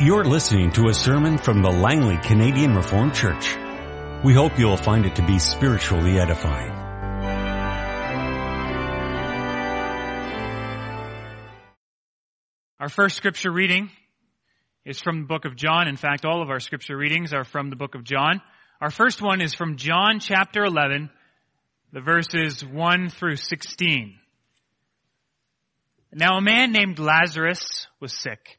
You're listening to a sermon from the Langley Canadian Reformed Church. We hope you'll find it to be spiritually edifying. Our first scripture reading is from the book of John. In fact, all of our scripture readings are from the book of John. Our first one is from John chapter 11, the verses 1 through 16. Now a man named Lazarus was sick.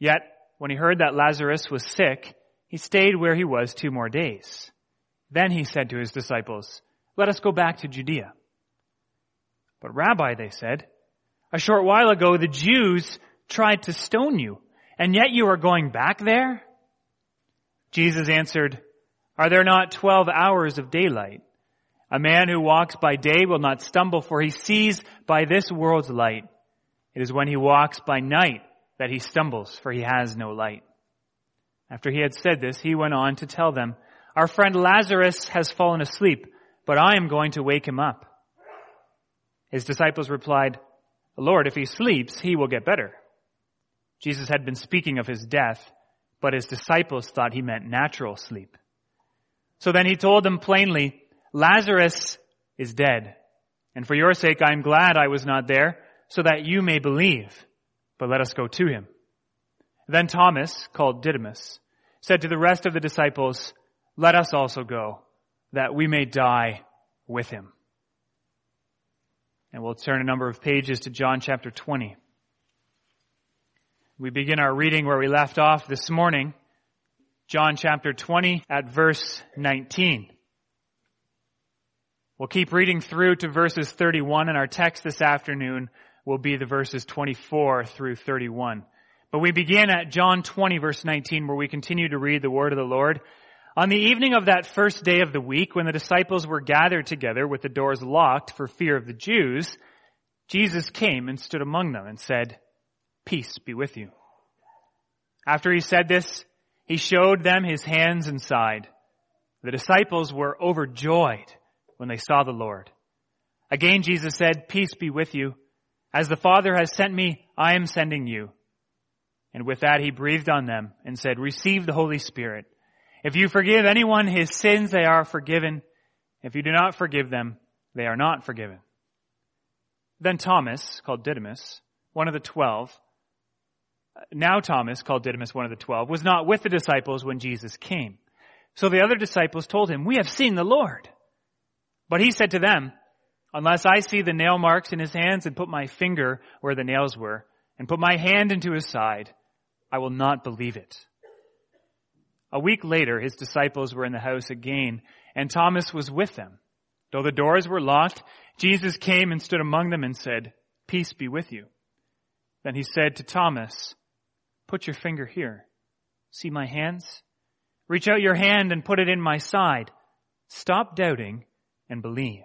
Yet, when he heard that Lazarus was sick, he stayed where he was two more days. Then he said to his disciples, Let us go back to Judea. But Rabbi, they said, a short while ago the Jews tried to stone you, and yet you are going back there? Jesus answered, Are there not twelve hours of daylight? A man who walks by day will not stumble, for he sees by this world's light. It is when he walks by night that he stumbles, for he has no light. After he had said this, he went on to tell them, Our friend Lazarus has fallen asleep, but I am going to wake him up. His disciples replied, Lord, if he sleeps, he will get better. Jesus had been speaking of his death, but his disciples thought he meant natural sleep. So then he told them plainly, Lazarus is dead. And for your sake, I am glad I was not there so that you may believe. But let us go to him. Then Thomas, called Didymus, said to the rest of the disciples, let us also go, that we may die with him. And we'll turn a number of pages to John chapter 20. We begin our reading where we left off this morning, John chapter 20 at verse 19. We'll keep reading through to verses 31 in our text this afternoon will be the verses 24 through 31. But we begin at John 20 verse 19 where we continue to read the word of the Lord. On the evening of that first day of the week, when the disciples were gathered together with the doors locked for fear of the Jews, Jesus came and stood among them and said, Peace be with you. After he said this, he showed them his hands and side. The disciples were overjoyed when they saw the Lord. Again Jesus said, Peace be with you. As the Father has sent me, I am sending you. And with that he breathed on them and said, receive the Holy Spirit. If you forgive anyone his sins, they are forgiven. If you do not forgive them, they are not forgiven. Then Thomas, called Didymus, one of the twelve, now Thomas, called Didymus one of the twelve, was not with the disciples when Jesus came. So the other disciples told him, we have seen the Lord. But he said to them, Unless I see the nail marks in his hands and put my finger where the nails were and put my hand into his side, I will not believe it. A week later, his disciples were in the house again and Thomas was with them. Though the doors were locked, Jesus came and stood among them and said, peace be with you. Then he said to Thomas, put your finger here. See my hands? Reach out your hand and put it in my side. Stop doubting and believe.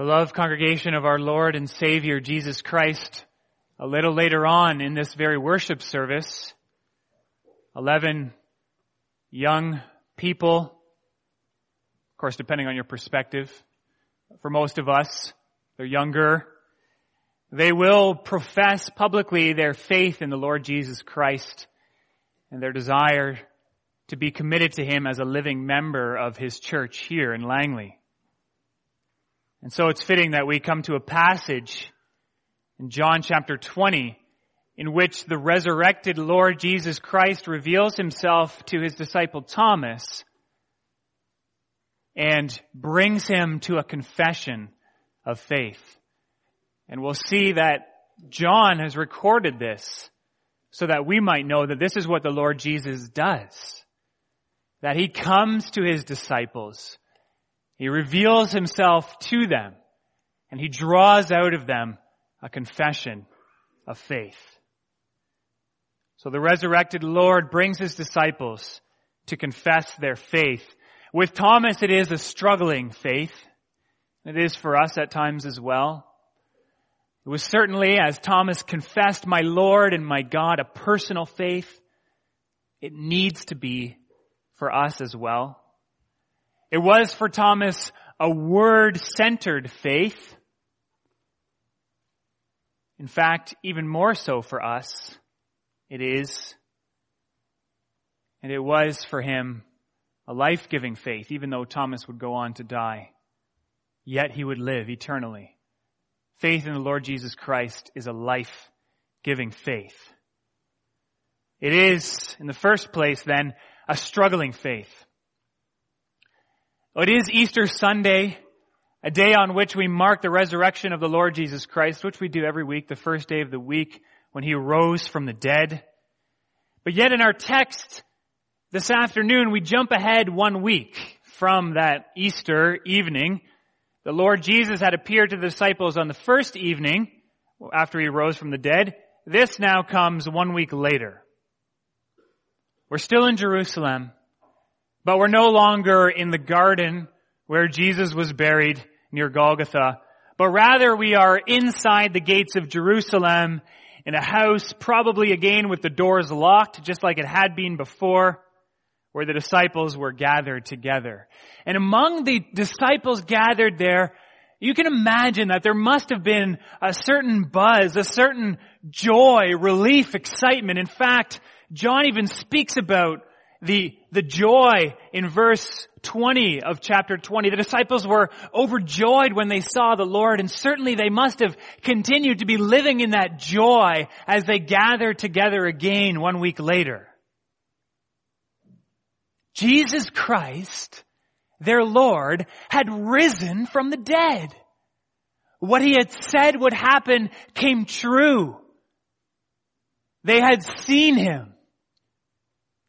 Beloved congregation of our Lord and Savior Jesus Christ, a little later on in this very worship service, 11 young people, of course depending on your perspective, for most of us, they're younger, they will profess publicly their faith in the Lord Jesus Christ and their desire to be committed to Him as a living member of His church here in Langley. And so it's fitting that we come to a passage in John chapter 20 in which the resurrected Lord Jesus Christ reveals himself to his disciple Thomas and brings him to a confession of faith. And we'll see that John has recorded this so that we might know that this is what the Lord Jesus does. That he comes to his disciples. He reveals himself to them and he draws out of them a confession of faith. So the resurrected Lord brings his disciples to confess their faith. With Thomas it is a struggling faith. It is for us at times as well. It was certainly, as Thomas confessed, my Lord and my God, a personal faith. It needs to be for us as well. It was for Thomas a word-centered faith. In fact, even more so for us, it is. And it was for him a life-giving faith, even though Thomas would go on to die. Yet he would live eternally. Faith in the Lord Jesus Christ is a life-giving faith. It is, in the first place then, a struggling faith. It is Easter Sunday, a day on which we mark the resurrection of the Lord Jesus Christ, which we do every week, the first day of the week when he rose from the dead. But yet in our text this afternoon, we jump ahead one week from that Easter evening the Lord Jesus had appeared to the disciples on the first evening after he rose from the dead. This now comes one week later. We're still in Jerusalem, but we're no longer in the garden where Jesus was buried near Golgotha, but rather we are inside the gates of Jerusalem in a house, probably again with the doors locked, just like it had been before where the disciples were gathered together. And among the disciples gathered there, you can imagine that there must have been a certain buzz, a certain joy, relief, excitement. In fact, John even speaks about the, the joy in verse 20 of chapter 20. The disciples were overjoyed when they saw the Lord and certainly they must have continued to be living in that joy as they gathered together again one week later. Jesus Christ, their Lord, had risen from the dead. What he had said would happen came true. They had seen him.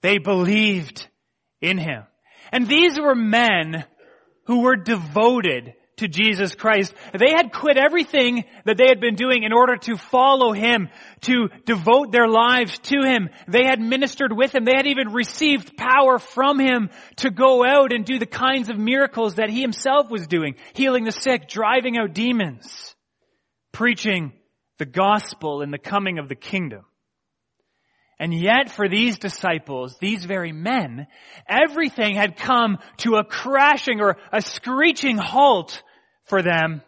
They believed in him. And these were men who were devoted to Jesus Christ. They had quit everything that they had been doing in order to follow Him, to devote their lives to Him. They had ministered with Him. They had even received power from Him to go out and do the kinds of miracles that He Himself was doing, healing the sick, driving out demons, preaching the gospel and the coming of the kingdom. And yet for these disciples, these very men, everything had come to a crashing or a screeching halt for them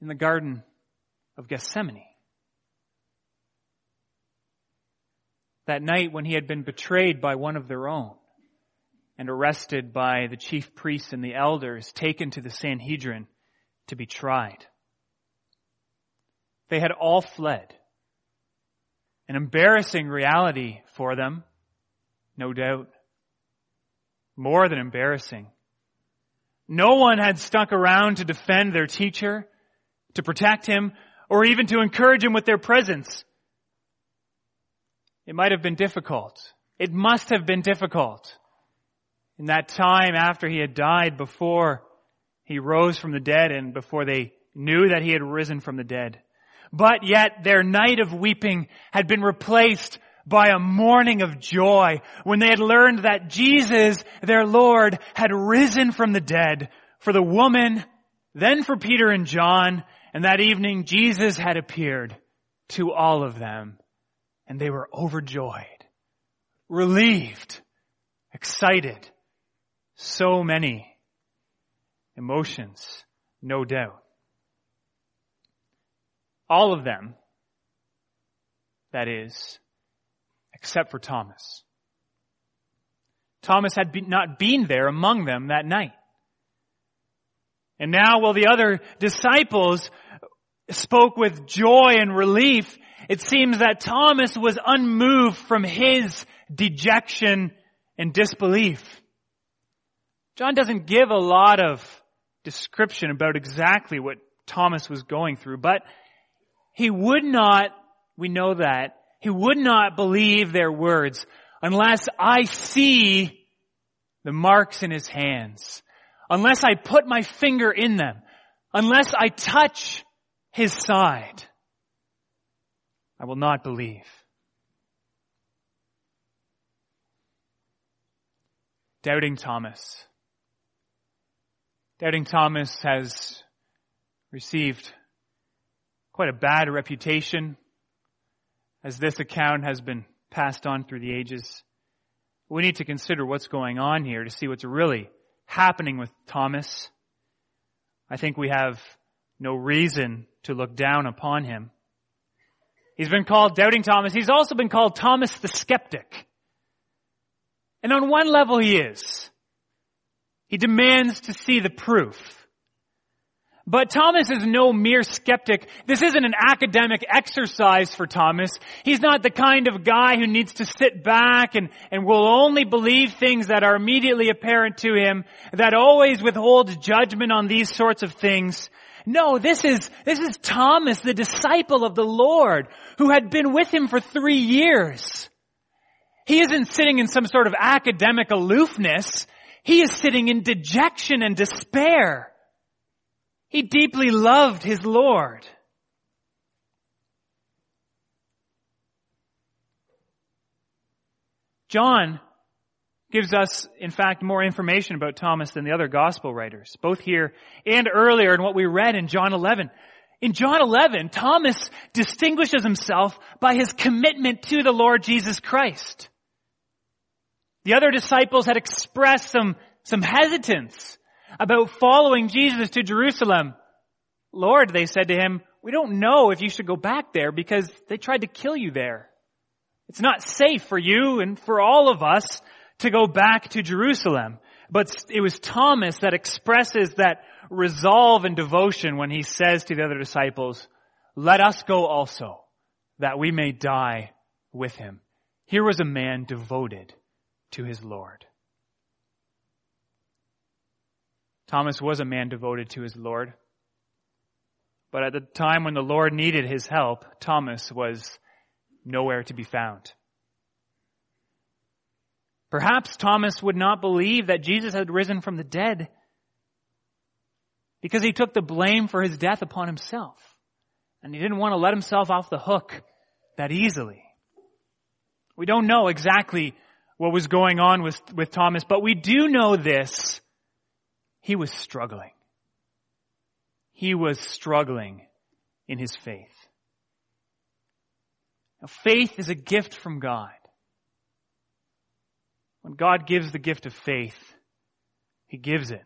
in the Garden of Gethsemane. That night when he had been betrayed by one of their own and arrested by the chief priests and the elders, taken to the Sanhedrin to be tried. They had all fled. An embarrassing reality for them, no doubt. More than embarrassing. No one had stuck around to defend their teacher, to protect him, or even to encourage him with their presence. It might have been difficult. It must have been difficult. In that time after he had died, before he rose from the dead and before they knew that he had risen from the dead. But yet their night of weeping had been replaced by a morning of joy when they had learned that Jesus, their Lord, had risen from the dead for the woman, then for Peter and John, and that evening Jesus had appeared to all of them and they were overjoyed, relieved, excited. So many emotions, no doubt. All of them, that is, except for Thomas. Thomas had be, not been there among them that night. And now while the other disciples spoke with joy and relief, it seems that Thomas was unmoved from his dejection and disbelief. John doesn't give a lot of description about exactly what Thomas was going through, but he would not, we know that, he would not believe their words unless I see the marks in his hands, unless I put my finger in them, unless I touch his side. I will not believe. Doubting Thomas. Doubting Thomas has received quite a bad reputation as this account has been passed on through the ages. We need to consider what's going on here to see what's really happening with Thomas. I think we have no reason to look down upon him. He's been called Doubting Thomas. He's also been called Thomas the Skeptic. And on one level he is. He demands to see the proof. But Thomas is no mere skeptic. This isn't an academic exercise for Thomas. He's not the kind of guy who needs to sit back and, and will only believe things that are immediately apparent to him, that always withholds judgment on these sorts of things. No, this is, this is Thomas, the disciple of the Lord, who had been with him for three years. He isn't sitting in some sort of academic aloofness. He is sitting in dejection and despair. He deeply loved his Lord. John gives us, in fact, more information about Thomas than the other gospel writers, both here and earlier in what we read in John 11. In John 11, Thomas distinguishes himself by his commitment to the Lord Jesus Christ. The other disciples had expressed some, some hesitance about following Jesus to Jerusalem. Lord, they said to him, we don't know if you should go back there because they tried to kill you there. It's not safe for you and for all of us to go back to Jerusalem. But it was Thomas that expresses that resolve and devotion when he says to the other disciples, let us go also that we may die with him. Here was a man devoted to his Lord. Thomas was a man devoted to his Lord. But at the time when the Lord needed his help, Thomas was nowhere to be found. Perhaps Thomas would not believe that Jesus had risen from the dead because he took the blame for his death upon himself. And he didn't want to let himself off the hook that easily. We don't know exactly what was going on with, with Thomas, but we do know this. He was struggling. He was struggling in his faith. Now, faith is a gift from God. When God gives the gift of faith, He gives it.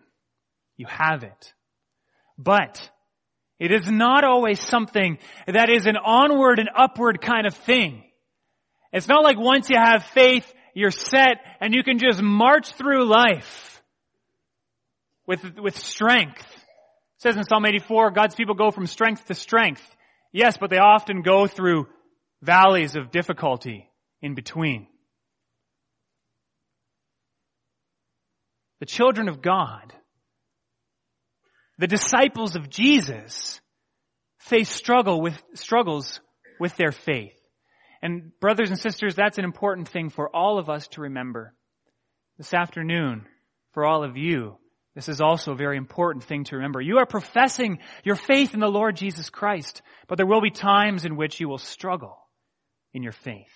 You have it. But it is not always something that is an onward and upward kind of thing. It's not like once you have faith, you're set and you can just march through life with, with strength. It says in Psalm 84, God's people go from strength to strength. Yes, but they often go through valleys of difficulty in between. The children of God, the disciples of Jesus, face struggle with, struggles with their faith. And brothers and sisters, that's an important thing for all of us to remember. This afternoon, for all of you, this is also a very important thing to remember. You are professing your faith in the Lord Jesus Christ, but there will be times in which you will struggle in your faith.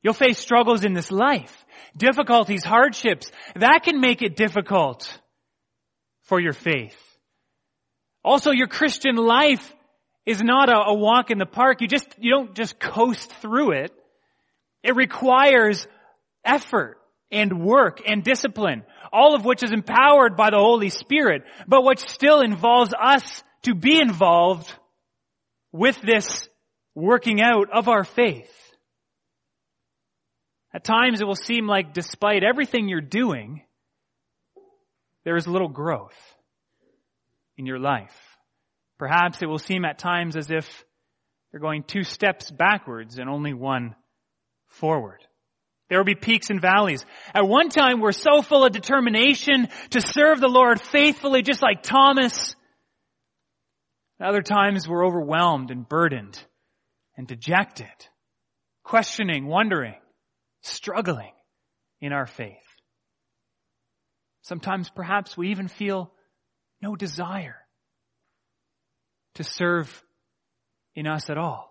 You'll face struggles in this life, difficulties, hardships. That can make it difficult for your faith. Also, your Christian life is not a, a walk in the park. You just, you don't just coast through it. It requires effort and work and discipline, all of which is empowered by the Holy Spirit, but which still involves us to be involved with this working out of our faith. At times it will seem like despite everything you're doing, there is little growth in your life. Perhaps it will seem at times as if you're going two steps backwards and only one forward. There will be peaks and valleys. At one time, we're so full of determination to serve the Lord faithfully, just like Thomas. At other times, we're overwhelmed and burdened and dejected, questioning, wondering, struggling in our faith. Sometimes perhaps we even feel no desire to serve in us at all.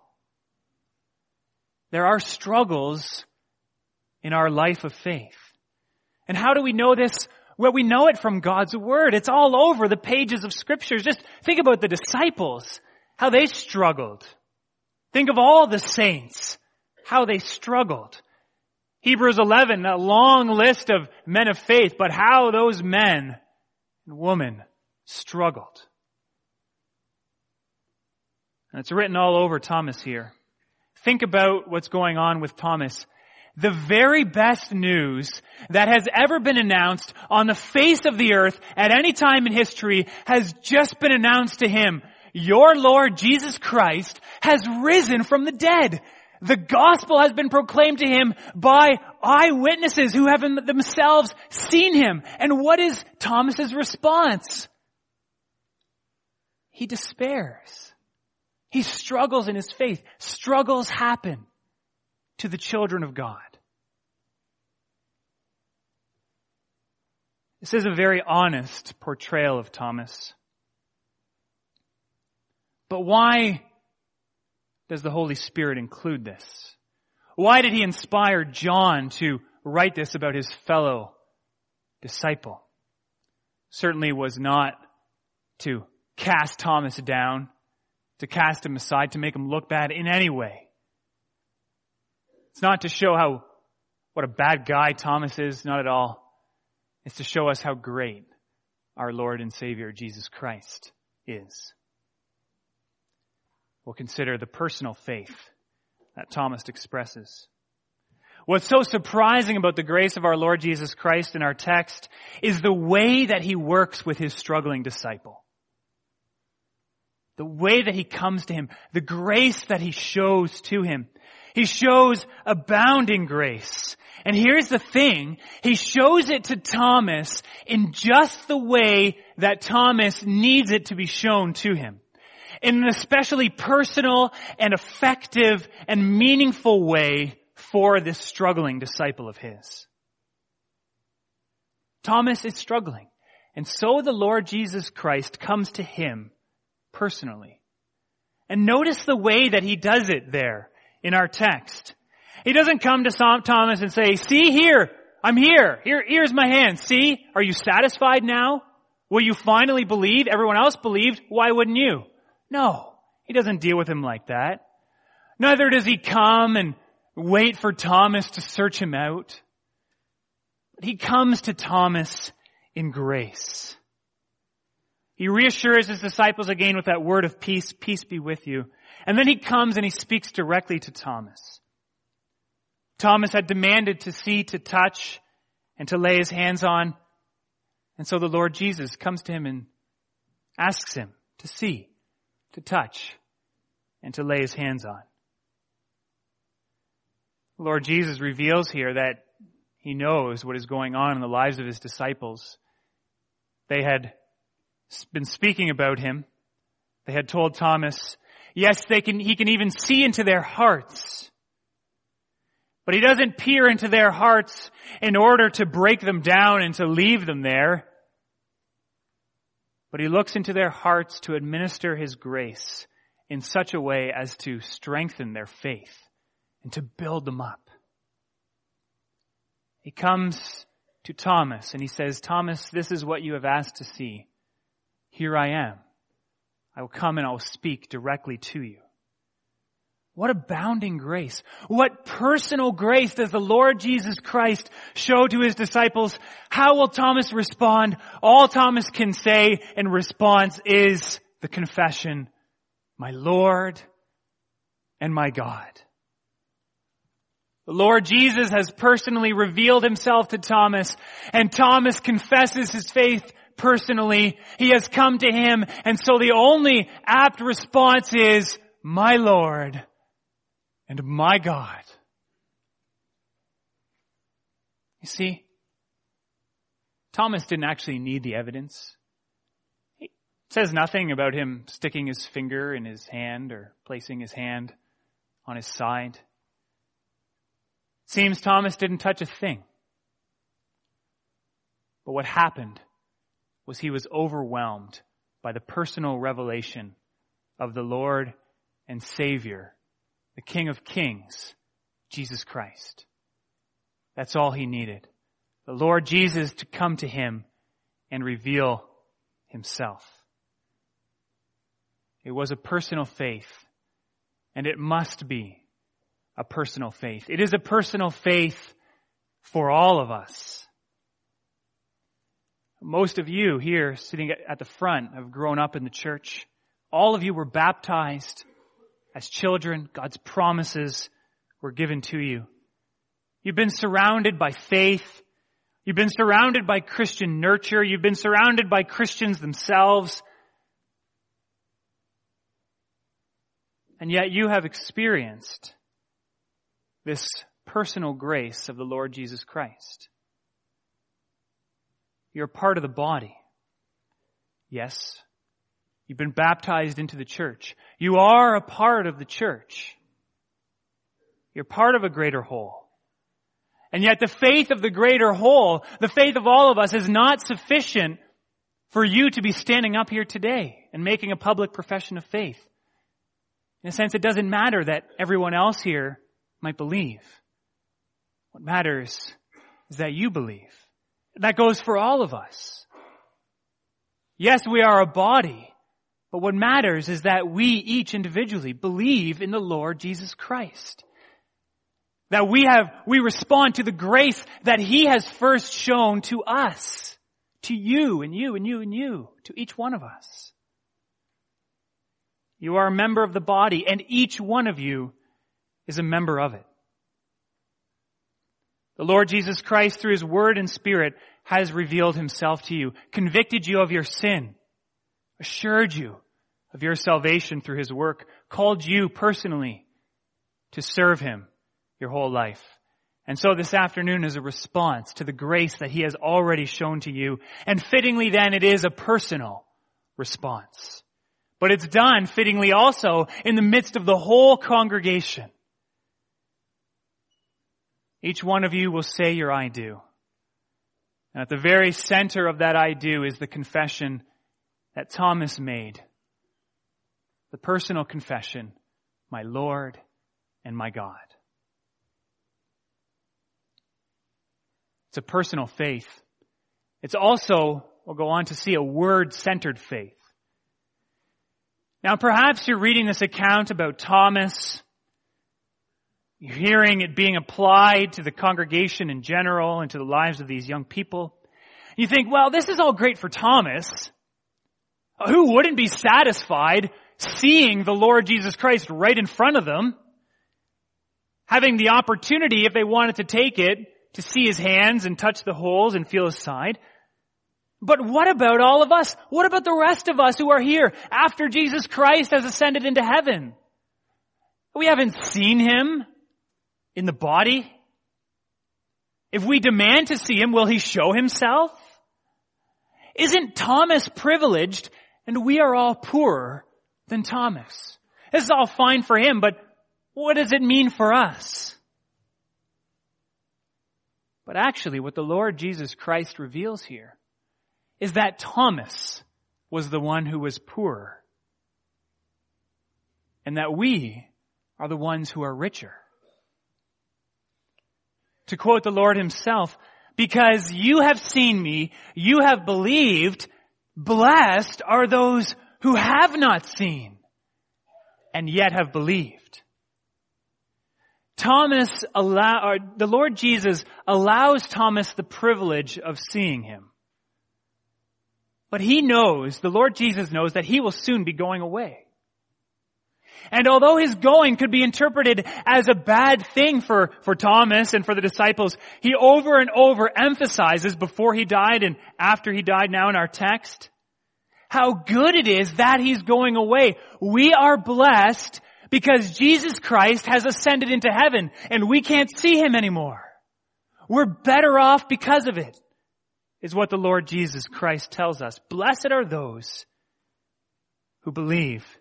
There are struggles in our life of faith. And how do we know this? Well, we know it from God's Word. It's all over the pages of scriptures. Just think about the disciples, how they struggled. Think of all the saints, how they struggled. Hebrews 11, a long list of men of faith, but how those men and women struggled. And it's written all over Thomas here. Think about what's going on with Thomas. The very best news that has ever been announced on the face of the earth at any time in history has just been announced to him. Your Lord Jesus Christ has risen from the dead. The gospel has been proclaimed to him by eyewitnesses who have themselves seen him. And what is Thomas's response? He despairs. He struggles in his faith. Struggles happen to the children of God. This is a very honest portrayal of Thomas. But why does the Holy Spirit include this? Why did he inspire John to write this about his fellow disciple? Certainly was not to cast Thomas down, to cast him aside, to make him look bad in any way. It's not to show how, what a bad guy Thomas is, not at all. It's to show us how great our Lord and Savior Jesus Christ is. We'll consider the personal faith that Thomas expresses. What's so surprising about the grace of our Lord Jesus Christ in our text is the way that he works with his struggling disciple. The way that he comes to him, the grace that he shows to him. He shows abounding grace. And here's the thing, he shows it to Thomas in just the way that Thomas needs it to be shown to him in an especially personal and effective and meaningful way for this struggling disciple of his. Thomas is struggling. And so the Lord Jesus Christ comes to him personally. And notice the way that he does it there in our text. He doesn't come to Thomas and say, see here, I'm here. Here, here's my hand. See? Are you satisfied now? Will you finally believe? Everyone else believed. Why wouldn't you? No, he doesn't deal with him like that. Neither does he come and wait for Thomas to search him out. But he comes to Thomas in grace. He reassures his disciples again with that word of peace, peace be with you. And then he comes and he speaks directly to Thomas. Thomas had demanded to see, to touch, and to lay his hands on. And so the Lord Jesus comes to him and asks him to see to touch and to lay his hands on. Lord Jesus reveals here that he knows what is going on in the lives of his disciples. They had been speaking about him. They had told Thomas, yes, they can, he can even see into their hearts. But he doesn't peer into their hearts in order to break them down and to leave them there but he looks into their hearts to administer his grace in such a way as to strengthen their faith and to build them up. He comes to Thomas and he says, Thomas, this is what you have asked to see. Here I am. I will come and I will speak directly to you. What abounding grace. What personal grace does the Lord Jesus Christ show to his disciples? How will Thomas respond? All Thomas can say in response is the confession, my Lord and my God. The Lord Jesus has personally revealed himself to Thomas and Thomas confesses his faith personally. He has come to him. And so the only apt response is, my Lord and my God. You see, Thomas didn't actually need the evidence. It says nothing about him sticking his finger in his hand or placing his hand on his side. Seems Thomas didn't touch a thing. But what happened was he was overwhelmed by the personal revelation of the Lord and Savior, the King of Kings, Jesus Christ. That's all he needed. The Lord Jesus to come to him and reveal himself. It was a personal faith, and it must be a personal faith. It is a personal faith for all of us. Most of you here sitting at the front have grown up in the church. All of you were baptized as children. God's promises were given to you. You've been surrounded by faith. You've been surrounded by Christian nurture. You've been surrounded by Christians themselves. And yet you have experienced this personal grace of the Lord Jesus Christ. You're part of the body. Yes. You've been baptized into the church. You are a part of the church. You're part of a greater whole. And yet the faith of the greater whole, the faith of all of us is not sufficient for you to be standing up here today and making a public profession of faith. In a sense, it doesn't matter that everyone else here might believe. What matters is that you believe. That goes for all of us. Yes, we are a body, but what matters is that we each individually believe in the Lord Jesus Christ. That we have, we respond to the grace that He has first shown to us. To you and you and you and you. To each one of us. You are a member of the body and each one of you is a member of it. The Lord Jesus Christ through His Word and Spirit has revealed Himself to you, convicted you of your sin, assured you of your salvation through His work, called you personally to serve Him your whole life. And so this afternoon is a response to the grace that He has already shown to you. And fittingly then it is a personal response. But it's done fittingly also in the midst of the whole congregation. Each one of you will say your I do. And at the very center of that I do is the confession that Thomas made. The personal confession, my Lord and my God. It's a personal faith. It's also, we'll go on to see, a word-centered faith. Now perhaps you're reading this account about Thomas you're hearing it being applied to the congregation in general and to the lives of these young people. You think, well, this is all great for Thomas. Who wouldn't be satisfied seeing the Lord Jesus Christ right in front of them? Having the opportunity, if they wanted to take it, to see his hands and touch the holes and feel his side. But what about all of us? What about the rest of us who are here after Jesus Christ has ascended into heaven? We haven't seen him in the body? If we demand to see him, will he show himself? Isn't Thomas privileged and we are all poorer than Thomas? This is all fine for him, but what does it mean for us? But actually what the Lord Jesus Christ reveals here is that Thomas was the one who was poor and that we are the ones who are richer to quote the Lord himself, because you have seen me, you have believed, blessed are those who have not seen and yet have believed. Thomas allow, the Lord Jesus allows Thomas the privilege of seeing him. But he knows, the Lord Jesus knows that he will soon be going away. And although his going could be interpreted as a bad thing for, for Thomas and for the disciples, he over and over emphasizes before he died and after he died now in our text, how good it is that he's going away. We are blessed because Jesus Christ has ascended into heaven and we can't see him anymore. We're better off because of it, is what the Lord Jesus Christ tells us. Blessed are those who believe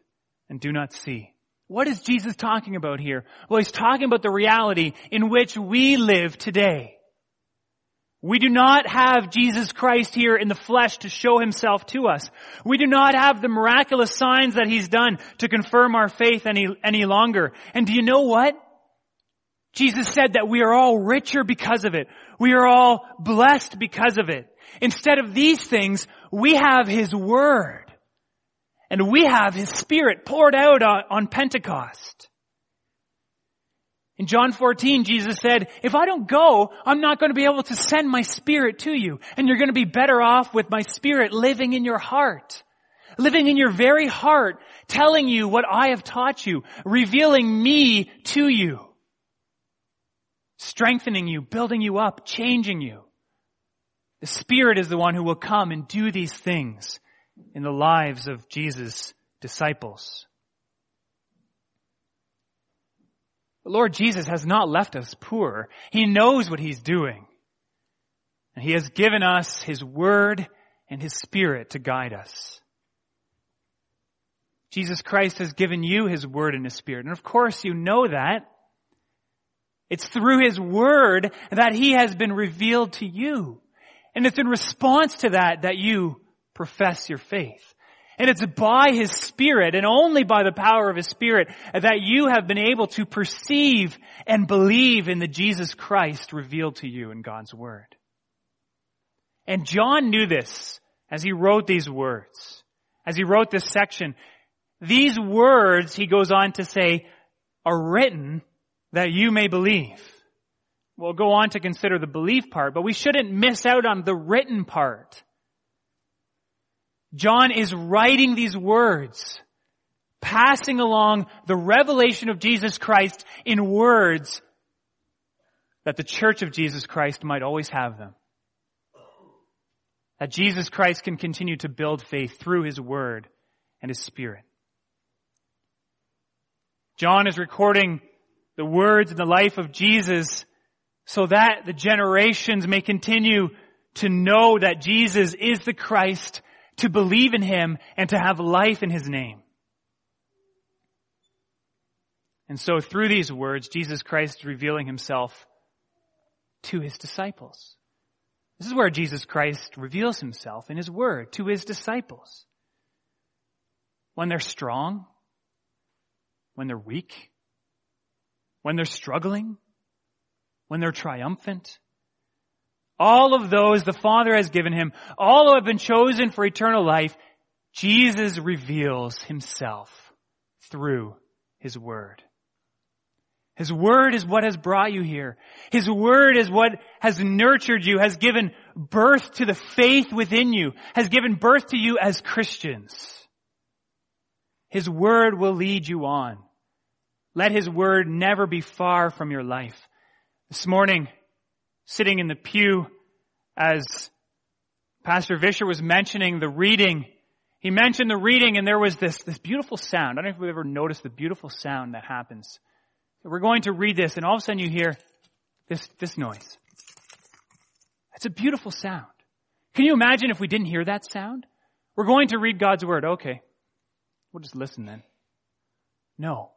and do not see. What is Jesus talking about here? Well, he's talking about the reality in which we live today. We do not have Jesus Christ here in the flesh to show himself to us. We do not have the miraculous signs that he's done to confirm our faith any, any longer. And do you know what? Jesus said that we are all richer because of it. We are all blessed because of it. Instead of these things, we have his word. And we have His Spirit poured out on Pentecost. In John 14, Jesus said, if I don't go, I'm not going to be able to send my Spirit to you. And you're going to be better off with my Spirit living in your heart. Living in your very heart, telling you what I have taught you, revealing me to you. Strengthening you, building you up, changing you. The Spirit is the one who will come and do these things in the lives of Jesus' disciples. The Lord Jesus has not left us poor. He knows what He's doing. And He has given us His Word and His Spirit to guide us. Jesus Christ has given you His Word and His Spirit. And of course you know that. It's through His Word that He has been revealed to you. And it's in response to that that you profess your faith. And it's by His Spirit and only by the power of His Spirit that you have been able to perceive and believe in the Jesus Christ revealed to you in God's Word. And John knew this as he wrote these words. As he wrote this section, these words, he goes on to say, are written that you may believe. We'll go on to consider the belief part, but we shouldn't miss out on the written part. John is writing these words, passing along the revelation of Jesus Christ in words that the church of Jesus Christ might always have them. That Jesus Christ can continue to build faith through His Word and His Spirit. John is recording the words and the life of Jesus so that the generations may continue to know that Jesus is the Christ to believe in Him and to have life in His name. And so through these words, Jesus Christ is revealing Himself to His disciples. This is where Jesus Christ reveals Himself in His Word to His disciples. When they're strong, when they're weak, when they're struggling, when they're triumphant, all of those the Father has given him, all who have been chosen for eternal life, Jesus reveals himself through his word. His word is what has brought you here. His word is what has nurtured you, has given birth to the faith within you, has given birth to you as Christians. His word will lead you on. Let his word never be far from your life. This morning, sitting in the pew as Pastor Vischer was mentioning the reading. He mentioned the reading and there was this, this beautiful sound. I don't know if you've ever noticed the beautiful sound that happens. We're going to read this and all of a sudden you hear this, this noise. It's a beautiful sound. Can you imagine if we didn't hear that sound? We're going to read God's word. Okay. We'll just listen then. No.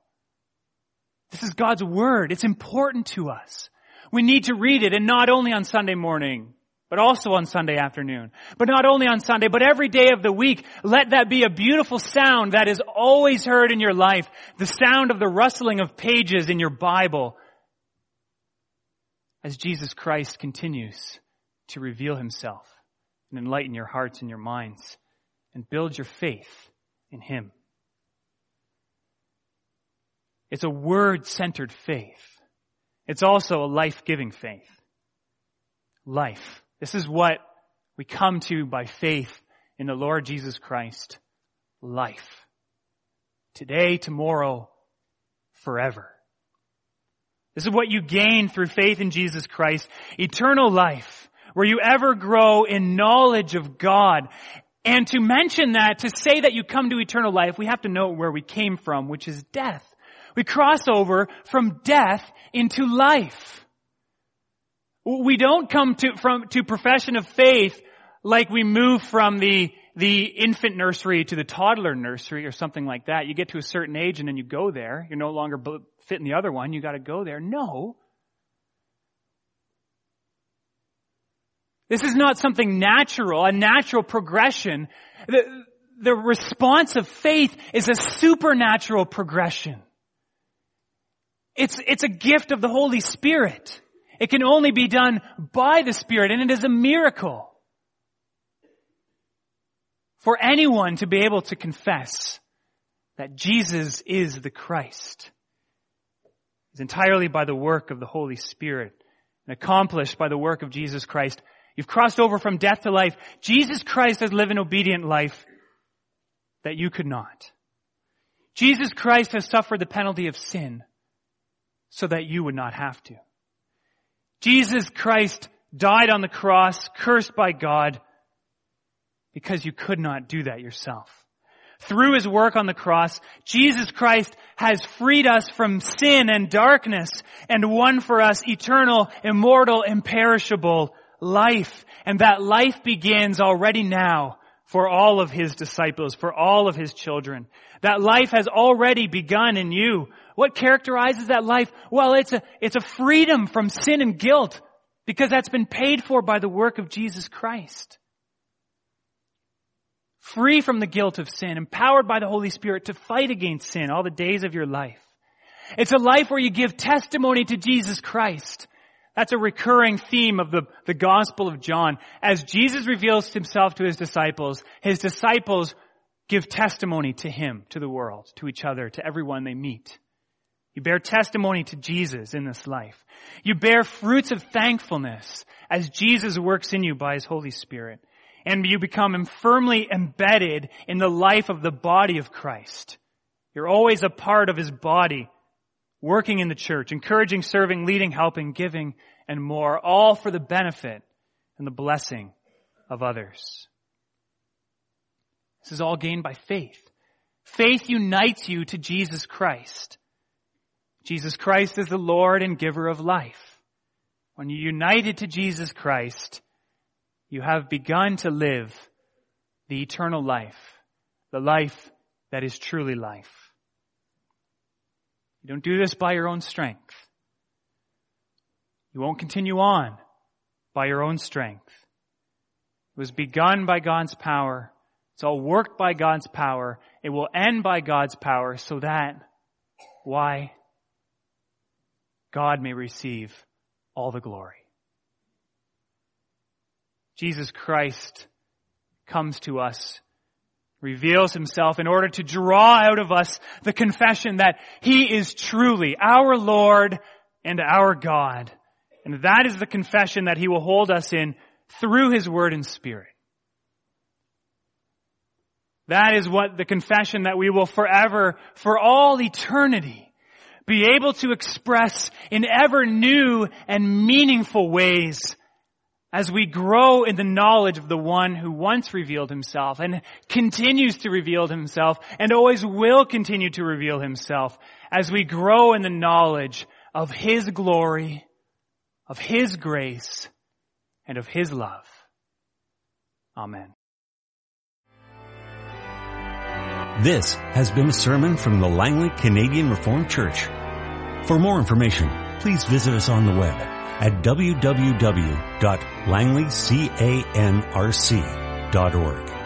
This is God's word. It's important to us. We need to read it and not only on Sunday morning, but also on Sunday afternoon. But not only on Sunday, but every day of the week, let that be a beautiful sound that is always heard in your life. The sound of the rustling of pages in your Bible as Jesus Christ continues to reveal himself and enlighten your hearts and your minds and build your faith in Him. It's a word-centered faith. It's also a life-giving faith. Life. This is what we come to by faith in the Lord Jesus Christ. Life. today, tomorrow, forever. This is what you gain through faith in Jesus Christ. Eternal life, where you ever grow in knowledge of God. And to mention that, to say that you come to eternal life, we have to know where we came from, which is death. We cross over from death into life. We don't come to, from, to profession of faith like we move from the, the infant nursery to the toddler nursery or something like that. You get to a certain age and then you go there. You're no longer fit in the other one. You gotta go there. No. This is not something natural, a natural progression. The, the response of faith is a supernatural progression. It's, it's a gift of the Holy Spirit. It can only be done by the Spirit and it is a miracle for anyone to be able to confess that Jesus is the Christ. It's entirely by the work of the Holy Spirit and accomplished by the work of Jesus Christ You've crossed over from death to life. Jesus Christ has lived an obedient life that you could not. Jesus Christ has suffered the penalty of sin so that you would not have to. Jesus Christ died on the cross, cursed by God, because you could not do that yourself. Through his work on the cross, Jesus Christ has freed us from sin and darkness and won for us eternal, immortal, imperishable life. And that life begins already now for all of his disciples, for all of his children. That life has already begun in you. What characterizes that life? Well, it's a, it's a freedom from sin and guilt because that's been paid for by the work of Jesus Christ. Free from the guilt of sin, empowered by the Holy Spirit to fight against sin all the days of your life. It's a life where you give testimony to Jesus Christ. That's a recurring theme of the, the Gospel of John. As Jesus reveals himself to his disciples, his disciples give testimony to him, to the world, to each other, to everyone they meet. You bear testimony to Jesus in this life. You bear fruits of thankfulness as Jesus works in you by his Holy Spirit. And you become firmly embedded in the life of the body of Christ. You're always a part of his body working in the church, encouraging, serving, leading, helping, giving, and more, all for the benefit and the blessing of others. This is all gained by faith. Faith unites you to Jesus Christ. Jesus Christ is the Lord and giver of life. When you're united to Jesus Christ, you have begun to live the eternal life, the life that is truly life. You don't do this by your own strength. You won't continue on by your own strength. It was begun by God's power. It's all worked by God's power. It will end by God's power so that, why? God may receive all the glory. Jesus Christ comes to us reveals himself in order to draw out of us the confession that he is truly our Lord and our God. And that is the confession that he will hold us in through his word and spirit. That is what the confession that we will forever, for all eternity, be able to express in ever new and meaningful ways as we grow in the knowledge of the one who once revealed himself and continues to reveal himself and always will continue to reveal himself as we grow in the knowledge of his glory, of his grace, and of his love. Amen. This has been a sermon from the Langley Canadian Reformed Church. For more information, please visit us on the web at www.langleycanrc.org.